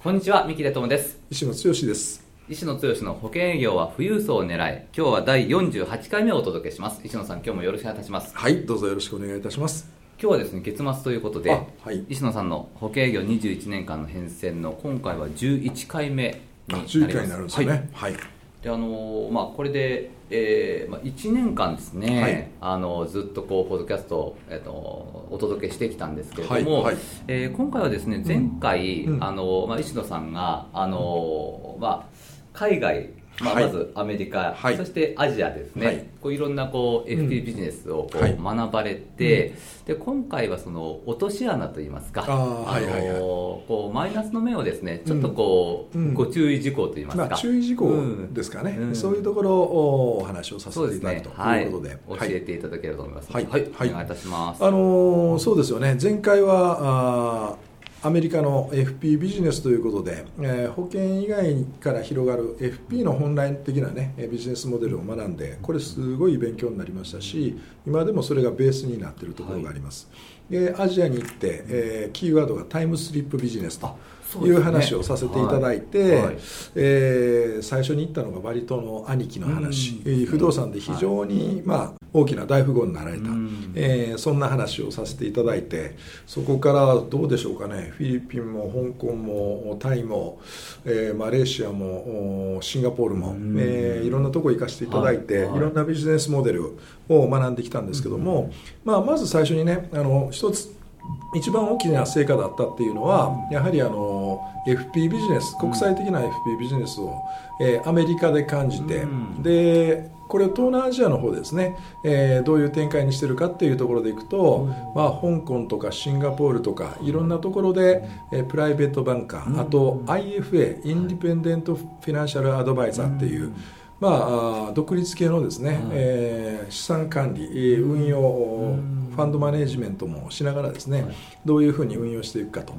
こんにちは三木出友です。石野剛です。石野剛の保険営業は富裕層を狙い今日は第48回目をお届けします。石野さん今日もよろしくお願いいたします。はいどうぞよろしくお願いいたします。今日はですね月末ということで、はい、石野さんの保険営業21年間の変遷の今回は11回目になります。11回になるんですね。はい、はいであのまあ、これで、えーまあ、1年間ですね、はい、あのずっとこうポッドキャストを、えーと、お届けしてきたんですけれども、はいはい、えー、今回はですね前回、うん、あのまあ、石野さんがあの、まあ、海外まあ、まずアメリカ、はい、そしてアジアですね、はい、こういろんなこう FP ビジネスをこう学ばれて、で今回はその落とし穴といいますか、あのこうマイナスの面をですねちょっとこう、ご注意事項といいますか、まあ、注意事項ですかね、うん、そういうところをお話をさせていただくということで、教えていただければと思います。はい、はい、お願いいたします。あのそうですよね。前回はあアメリカの FP ビジネスということで、えー、保険以外から広がる FP の本来的な、ね、ビジネスモデルを学んでこれすごい勉強になりましたし今でもそれがベースになっているところがあります、はい、でアジアに行って、えー、キーワードがタイムスリップビジネスという話をさせていただいて、ねはい。はい、えー、最初に言ったのがバリ島の兄貴の話、うん、不動産で非常に、まあ、大きな大富豪になられた、うん、えー、そんな話をさせていただいてそこからどうでしょうかね。フィリピンも香港もタイも、えー、マレーシアもシンガポールも、うん、えー、いろんなところ行かせていただいて、はい。はい、いろんなビジネスモデルを学んできたんですけども、まあ、まず最初にねあの一つ一番大きな成果だったっていうのはやはりあの FP ビジネス国際的な FP ビジネスを、えー、アメリカで感じて、でこれ東南アジアの方ですね、えー、どういう展開にしてるかっていうところでいくと、まあ、香港とかシンガポールとかいろんなところで、えー、プライベートバンカー、あと IFA インディペンデント・フィナンシャル・アドバイザーっていう、まあ、独立系のですね、はい、えー、資産管理、運用、ファンドマネジメントもしながらですね、はい、どういうふうに運用していくかと。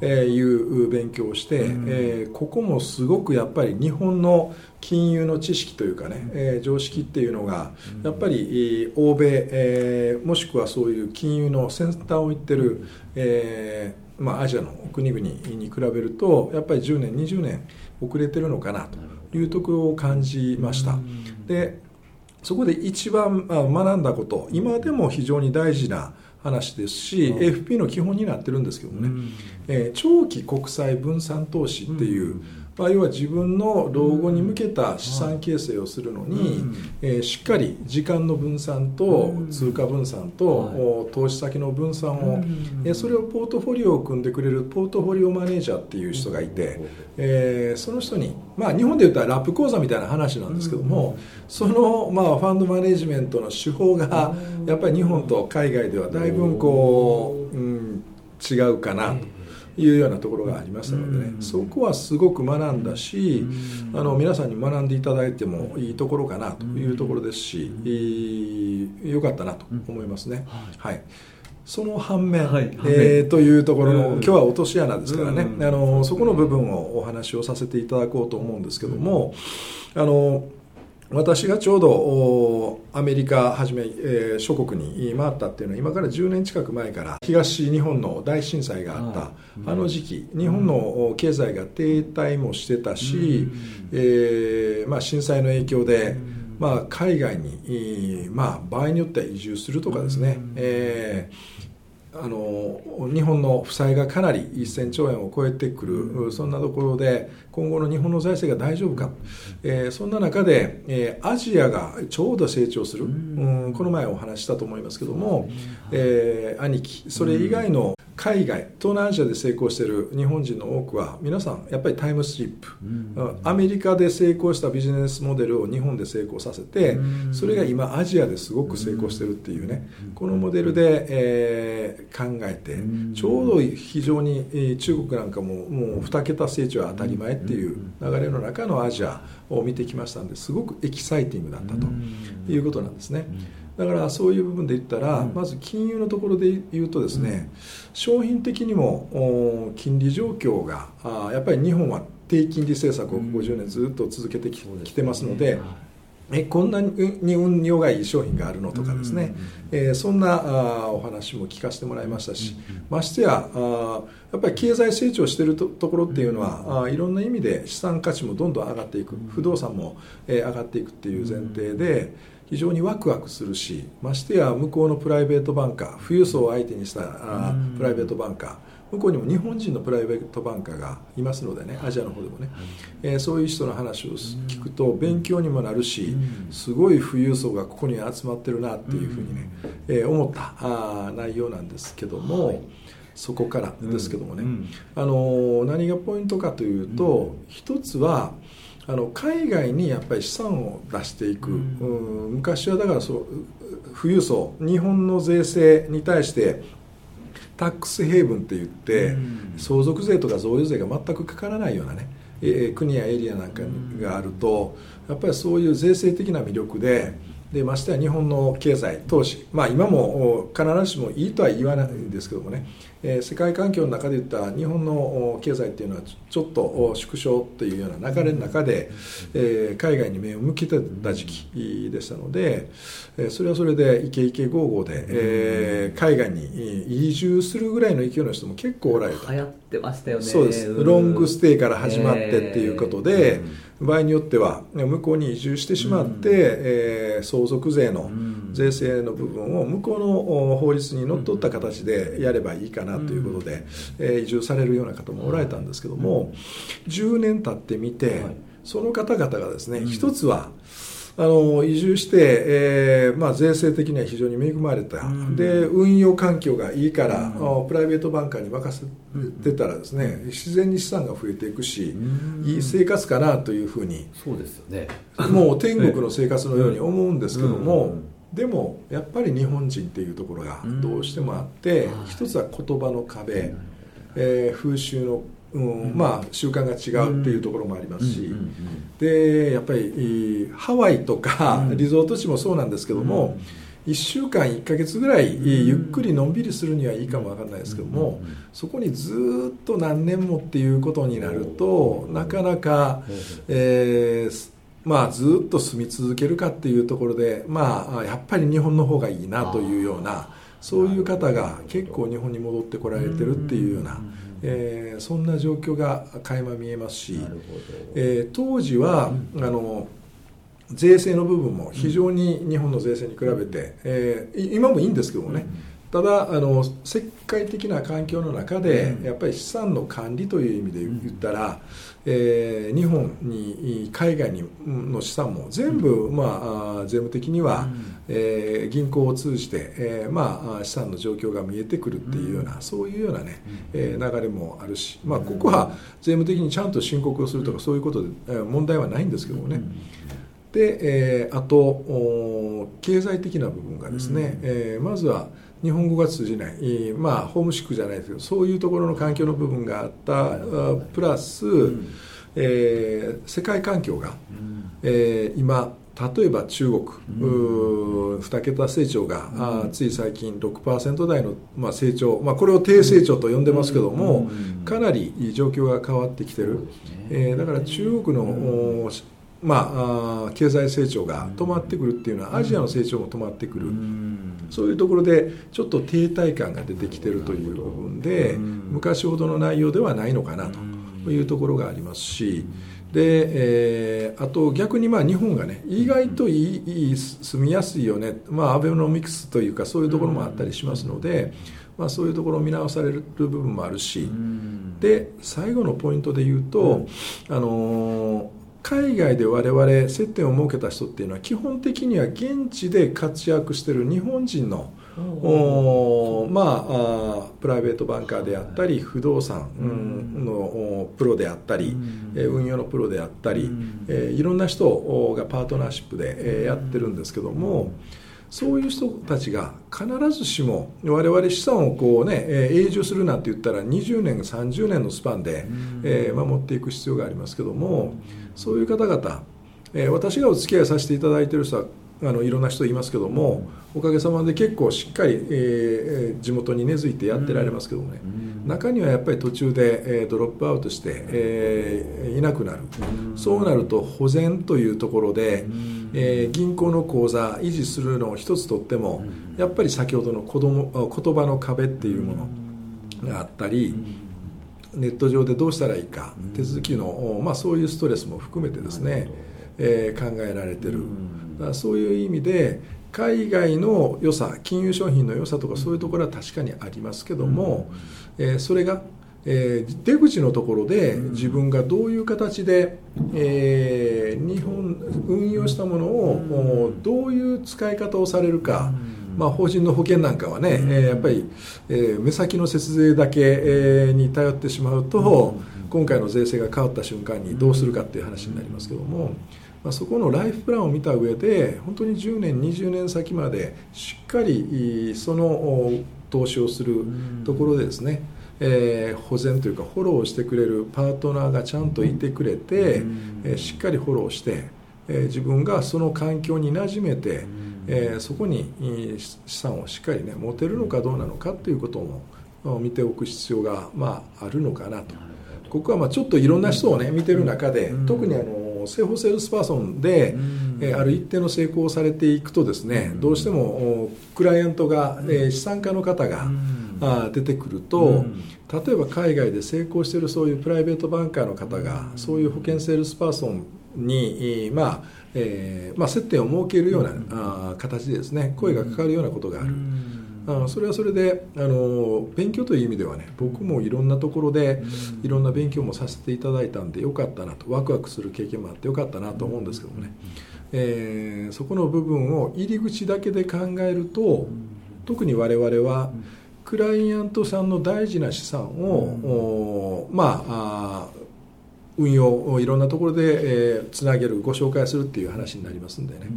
えいう勉強をして、うん、えー、ここもすごくやっぱり日本の金融の知識というかね、えー、常識っていうのがやっぱり欧米、えー、もしくはそういう金融の先端を行ってる、えーまあ、アジアの国々に比べるとやっぱり10年20年遅れてるのかなというところを感じました。でそこで一番学んだこと今でも非常に大事な話ですし、うん、FP の基本になってるんですけどもね、うん、えー、長期国際分散投資っていう、うんまあ、要は自分の老後に向けた資産形成をするのに、えー、しっかり時間の分散と通貨分散と、投資先の分散を、えー、それをポートフォリオを組んでくれるポートフォリオマネージャーっていう人がいて、えー、その人に、まあ、日本で言ったらラップ講座みたいな話なんですけども、その、まあ、ファンドマネジメントの手法がやっぱり日本と海外ではだいぶこう、うん、違うかなと。いうようなところがありましたのでね、そこはすごく学んだし、あの皆さんに学んでいただいてもいいところかなというところですし、よかったなと思いますね。はい。その反面、はい、えー、というところの、今日は落とし穴ですからね、あのそこの部分をお話をさせていただこうと思うんですけども、あの私がちょうどアメリカはじめ、えー、諸国に回ったっていうのは今から10年近く前から東日本の大震災があったあの時期日本の経済が停滞もしてたし、えーまあ、震災の影響で、まあ、海外に、まあ、場合によっては移住するとかですね、えーあの日本の負債がかなり1000兆円を超えてくる、そんなところで、今後の日本の財政が大丈夫か、えー、そんな中で、えー、アジアがちょうど成長する、うん、この前お話したと思いますけども、えー、兄貴、それ以外の海外東南アジアで成功している日本人の多くは皆さんやっぱりタイムスリップ、アメリカで成功したビジネスモデルを日本で成功させてそれが今アジアですごく成功してるっていうね。このモデルで、えー、考えてちょうど非常に、えー、中国なんかももう2桁成長は当たり前っていう流れの中のアジアを見てきましたんですごくエキサイティングだったということなんですね。だからそういう部分で言ったら、まず金融のところで言うとですね、商品的にも金利状況があやっぱり日本は低金利政策を50年ずっと続けてき,、てますので、えこんなに運用がいい商品があるのとかですね、えー、そんなあお話も聞かせてもらいましたし、ましてやあやっぱり経済成長しているとところっていうのは、あいろんな意味で資産価値もどんどん上がっていく。不動産も、えー、上がっていくっていう前提で非常にワクワクするしましてや向こうのプライベートバンカー富裕層を相手にしたあプライベートバンカー向こうにも日本人のプライベートバンカーがいますのでねアジアの方でもね、えー、そういう人の話を聞くと勉強にもなるしすごい富裕層がここに集まってるなっていうふうにね、えー、思ったあ内容なんですけども、はい、そこからですけどもね、あの何がポイントかというと、一つはあの海外にやっぱり資産を出していく、うん、昔はだからそう富裕層日本の税制に対してタックスヘイブンって言って、相続税とか贈与税が全くかからないようなね、えー、国やエリアなんかがあるとやっぱりそういう税制的な魅力ででましてや日本の経済投資、まあ、今も必ずしもいいとは言わないんですけどもね。えー、世界環境の中で言った日本の経済っていうのはちょっと縮小というような流れの中で、えー、海外に目を向けてた時期でしたので、えー、それはそれでイケイケゴーゴーで、えー、海外に移住するぐらいの勢いの人も結構おられた。流行ってましたよね。そうです。ロングステイから始まってっていうことで、場合によっては向こうに移住してしまって、えー、相続税の税制の部分を向こうの法律にのっとった形でやればいいかなということで、えー、移住されるような方もおられたんですけども、10年経ってみて、その方々がですね、一つはあの移住して、えーまあ、税制的には非常に恵まれた、うん、で運用環境がいいから、うん、プライベートバンカーに任せてたらですね、自然に資産が増えていくし、うん、いい生活かなというふうにそうですよね。もう天国の生活のように思うんですけども、でもやっぱり日本人っていうところがどうしてもあって、一つは言葉の壁、えー、風習のうん、まあ習慣が違うっていうところもありますし、でやっぱりハワイとかリゾート地もそうなんですけども、1週間1か月ぐらいゆっくりのんびりするにはいいかもわかんないですけどもそこにずっと何年もっていうことになるとなかなか、えーまあ、ずっと住み続けるかっていうところで、まあ、やっぱり日本の方がいいなというようなそういう方が結構日本に戻ってこられてるっていうような。えー、そんな状況が垣間見えますし、えー、当時は、うん、あの税制の部分も非常に日本の税制に比べて、えー、今もいいんですけどもね、ただあの世界的な環境の中で、やっぱり資産の管理という意味で言ったら、えー、日本に海外にの資産も全部、まあ、税務的には、えー、銀行を通じて、えーまあ、資産の状況が見えてくるっていうような、そういうようなね、えー、流れもあるし、まあ、ここは税務的にちゃんと申告をするとかそういうことで、えー、問題はないんですけどもね。で、えー、あと経済的な部分がですね、えー、まずは日本語が通じない、まあ、ホームシックじゃないですけどそういうところの環境の部分があったプラス、えー、世界環境が、えー、今例えば中国、うん、2桁成長が、うん、つい最近6%台の、まあ、成長、まあ、これを低成長と呼んでますけども、うん、かなり状況が変わってきてる、ね。えー、だから中国の、まあ、経済成長が止まってくるっていうのはアジアの成長も止まってくる、そういうところでちょっと停滞感が出てきてるという部分で昔ほどの内容ではないのかなというところがありますしで、えー、あと逆にまあ日本がね意外といいいい住みやすいよね、まあ、アベノミクスというかそういうところもあったりしますので。まあ、そういうところを見直される部分もあるし、で最後のポイントで言うと、あの海外で我々接点を設けた人っていうのは基本的には現地で活躍している日本人のおまあプライベートバンカーであったり不動産のプロであったり運用のプロであったりいろんな人がパートナーシップでやってるんですけどもそういう人たちが必ずしも我々資産をこうね永住するなんて言ったら20年30年のスパンで守っていく必要がありますけどもそういう方々私がお付き合いさせていただいている人はあのいろんな人いますけども、おかげさまで結構しっかり、えー、地元に根付いてやってられますけどもね、中にはやっぱり途中で、えー、ドロップアウトして、えー、いなくなる、そうなると保全というところで、えー、銀行の口座維持するのを一つとっても、やっぱり先ほどの子供言葉の壁っていうものがあったり、ネット上でどうしたらいいか、手続きの、まあ、そういうストレスも含めてですね、えー、考えられてる。だそういう意味で海外の良さ金融商品の良さとかそういうところは確かにありますけども、うん、えー、それが、えー、出口のところで自分がどういう形で、えー、日本運用したものを、どういう使い方をされるか、まあ、法人の保険なんかはね、えやっぱり、え目先の節税だけ、えに頼ってしまうと、今回の税制が変わった瞬間にどうするかっていう話になりますけども。まあ、そこのライフプランを見た上で本当に10年20年先までしっかりその投資をするところでですね、えー、保全というかフォローしてくれるパートナーがちゃんといてくれて、えー、しっかりフォローして、えー、自分がその環境に馴染めて、えー、そこに資産をしっかりね持てるのかどうなのかということも見ておく必要が、まあ、あるのかなと。ここはまあちょっといろんな人をね見てる中で、特にあの生保セールスパーソンで、えある一定の成功をされていくとですね、どうしてもクライアントが、え資産家の方が、あ出てくると、例えば海外で成功しているそういうプライベートバンカーの方が、そういう保険セールスパーソンに、まあえーまあ、接点を設けるような、あ形でですね声がかかるようなことがある。あそれはそれであの勉強という意味ではね僕もいろんなところでいろんな勉強もさせていただいたんでよかったなとワクワクする経験もあってよかったなと思うんですけどもね、えー、そこの部分を入り口だけで考えると特に我々はクライアントさんの大事な資産を、まあ運用いろんなところで、えー、つなげるご紹介するっていう話になりますんでね、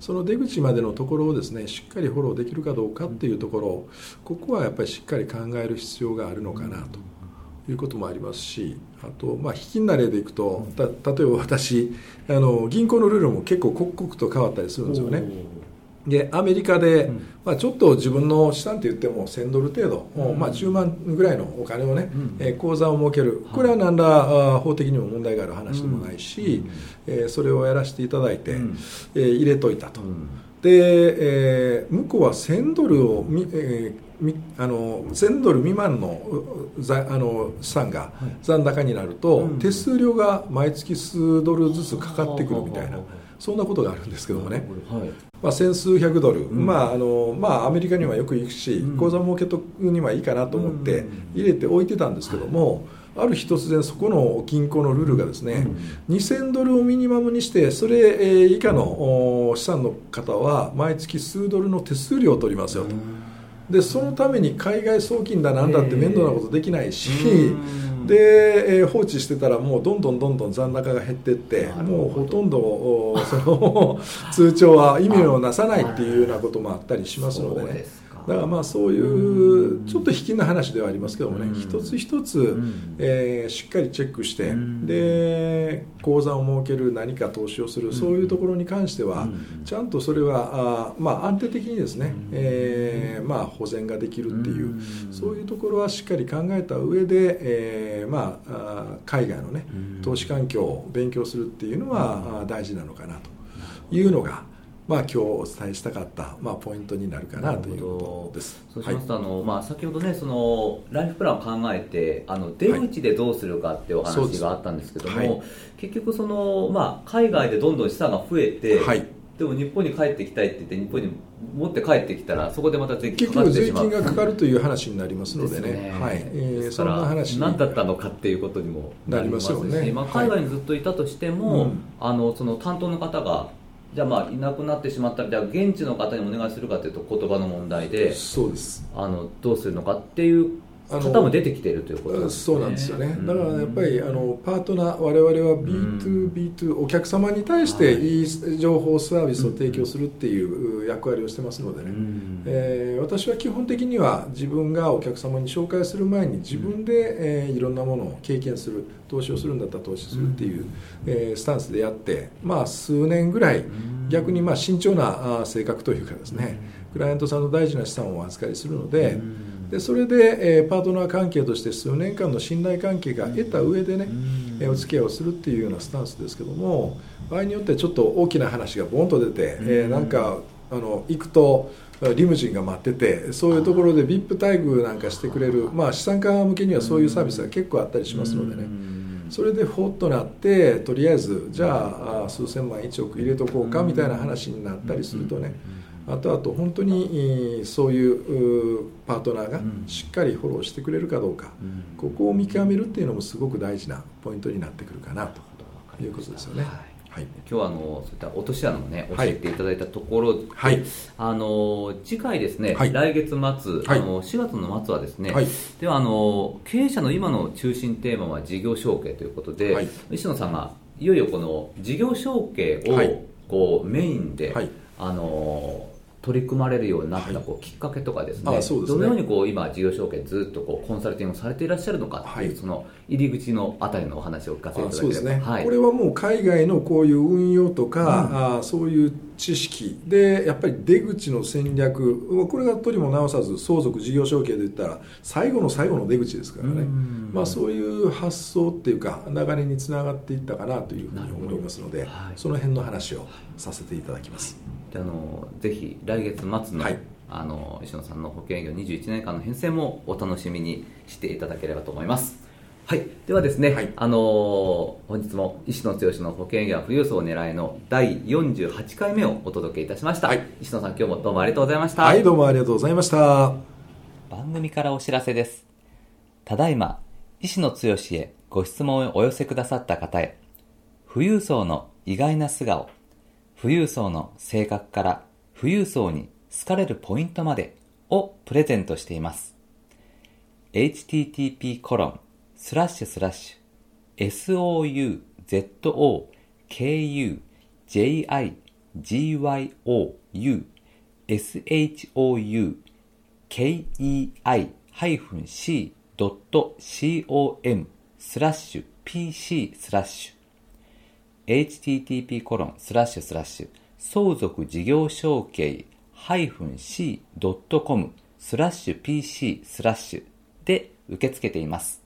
その出口までのところをですねしっかりフォローできるかどうかっていうところここはやっぱりしっかり考える必要があるのかなということもありますしあと、まあ、引きな例でいくと例えば私あの銀行のルールも結構刻々と変わったりするんですよね。でアメリカで、うん、まあ、ちょっと自分の資産といっても1000ドル程度、うん、まあ、10万ぐらいのお金をね、うん、えー、口座を設ける、これは何ら法的にも問題がある話でもないし、うん、えー、それをやらせていただいて、うん、えー、入れといたと。で、えー、向こうは1000ドルをみ、えー、あの1000ドル未満のあの資産が残高になると、手数料が毎月数ドルずつかかってくるみたいな。そんなことがあるんですけどもね、はい、まあ、千数百ドル、うん、まああのまあ、アメリカにはよく行くし、うん、口座儲けとくにはいいかなと思って入れておいてたんですけども、ある日突然そこの銀行のルールがですね、うん、2000ドルをミニマムにしてそれ以下の資産の方は毎月数ドルの手数料を取りますよと。でそのために海外送金だなんだって面倒なことできないし、で、えー、放置してたらもうどんどんどんどん残高が減っていってもうほとんどその 通帳は意味をなさないっていうようなこともあったりしますのでね。だからまあそういうちょっと引きな話ではありますけどもね、一つ一つ、えー、しっかりチェックして、で口座を設ける何か投資をする、そういうところに関しては、ちゃんとそれはあ、まあ、安定的にですね、えーまあ、保全ができるっていう、そういうところはしっかり考えた上で、えーまあ、海外のね投資環境を勉強するっていうのは大事なのかなというのが。まあ、今日お伝えしたかった、まあ、ポイントになるかなということです。そうしますと、はい、あのまあ、先ほどねそのライフプランを考えてあの出口でどうするかっていうお話があったんですけども、はい、結局その、まあ、海外でどんどん資産が増えて、はい。でも日本に帰ってきたいって言って日本に持って帰ってきたらそこでまた税金かかってしまう。結局税金がかかるという話になりますのでね、ね、はい。えー、そんな話何だったのかっていうことにもなりますし、ね、まあ、海外にずっといたとしても、はい、あのその担当の方がじゃあまあいなくなってしまったらじゃあ現地の方にお願いするかというと言葉の問題でそうです。あのどうするのかっていう方も出てきているということです、ね、そうなんですよね、だからやっぱりあのパートナー我々は B2B2 お客様に対してい。い情報サービスを提供するっていう役割をしてますのでね、えー、私は基本的には自分がお客様に紹介する前に自分で、えー、いろんなものを経験する投資をするんだったら投資するっていう、えー、スタンスでやってまあ数年ぐらい逆にまあ慎重な性格というかですね。クライアントさんの大事な資産をお預かりするので、でそれで、えー、パートナー関係として数年間の信頼関係が得た上でね、えー、お付き合いをするっていうようなスタンスですけども場合によってちょっと大きな話がボンと出て、えー、なんかあの行くとリムジンが待っててそういうところで VIP 待遇なんかしてくれる、まあ、資産家向けにはそういうサービスが結構あったりしますのでね。それでほっとなってとりあえずじゃあ数千万1億入れとこうかみたいな話になったりするとねあとあと本当にそういうパートナーがしっかりフォローしてくれるかどうか、ここを見極めるっていうのもすごく大事なポイントになってくるかなと。いうことですよね。はい、今日はあのそういった落とし穴もね教えていただいたところで、はい、あの次回ですね、はい、来月末、はい、あの4月の末はですね、ではあの経営者の今の中心テーマは事業承継ということで、石野さんがいよいよこの事業承継をこうメインで、あの取り組まれるようになったこうきっかけとかですね、どのようにこう今事業承継ずっとこうコンサルティングされていらっしゃるのかっていう、はい、その入り口のあたりのお話を聞かせていただければ。そうですね、はい、これはもう海外のこういう運用とか、うん、あそういう知識。でやっぱり出口の戦略。これがとりも直さず相続事業承継で言ったら最後の最後の出口ですからね、まあ、そういう発想っていうか流れにつながっていったかなというふうに思いますので、その辺の話をさせていただきます。あのぜひ来月末のはい、あの石野さんの保険営業21年間の編成もお楽しみにしていただければと思いますはい。ではですね、はい、あの本日も石野剛の保険営業は富裕層を狙いの第48回目をお届けいたしました、はい、石野さん今日もどうもありがとうございました。はいどうもありがとうございました。番組からお知らせです。ただいま石野剛へご質問をお寄せくださった方へ富裕層の意外な素顔富裕層の性格から富裕層に好かれるポイントまでをプレゼントしています。http コロンスラッシュスラッシュ。souzokujigyou shou kei-c.com スラッシュ pc スラッシュ。http コロンスラッシュスラッシュ。相続事業承継 -c.com スラッシュ pc スラッシュ。で受け付けています。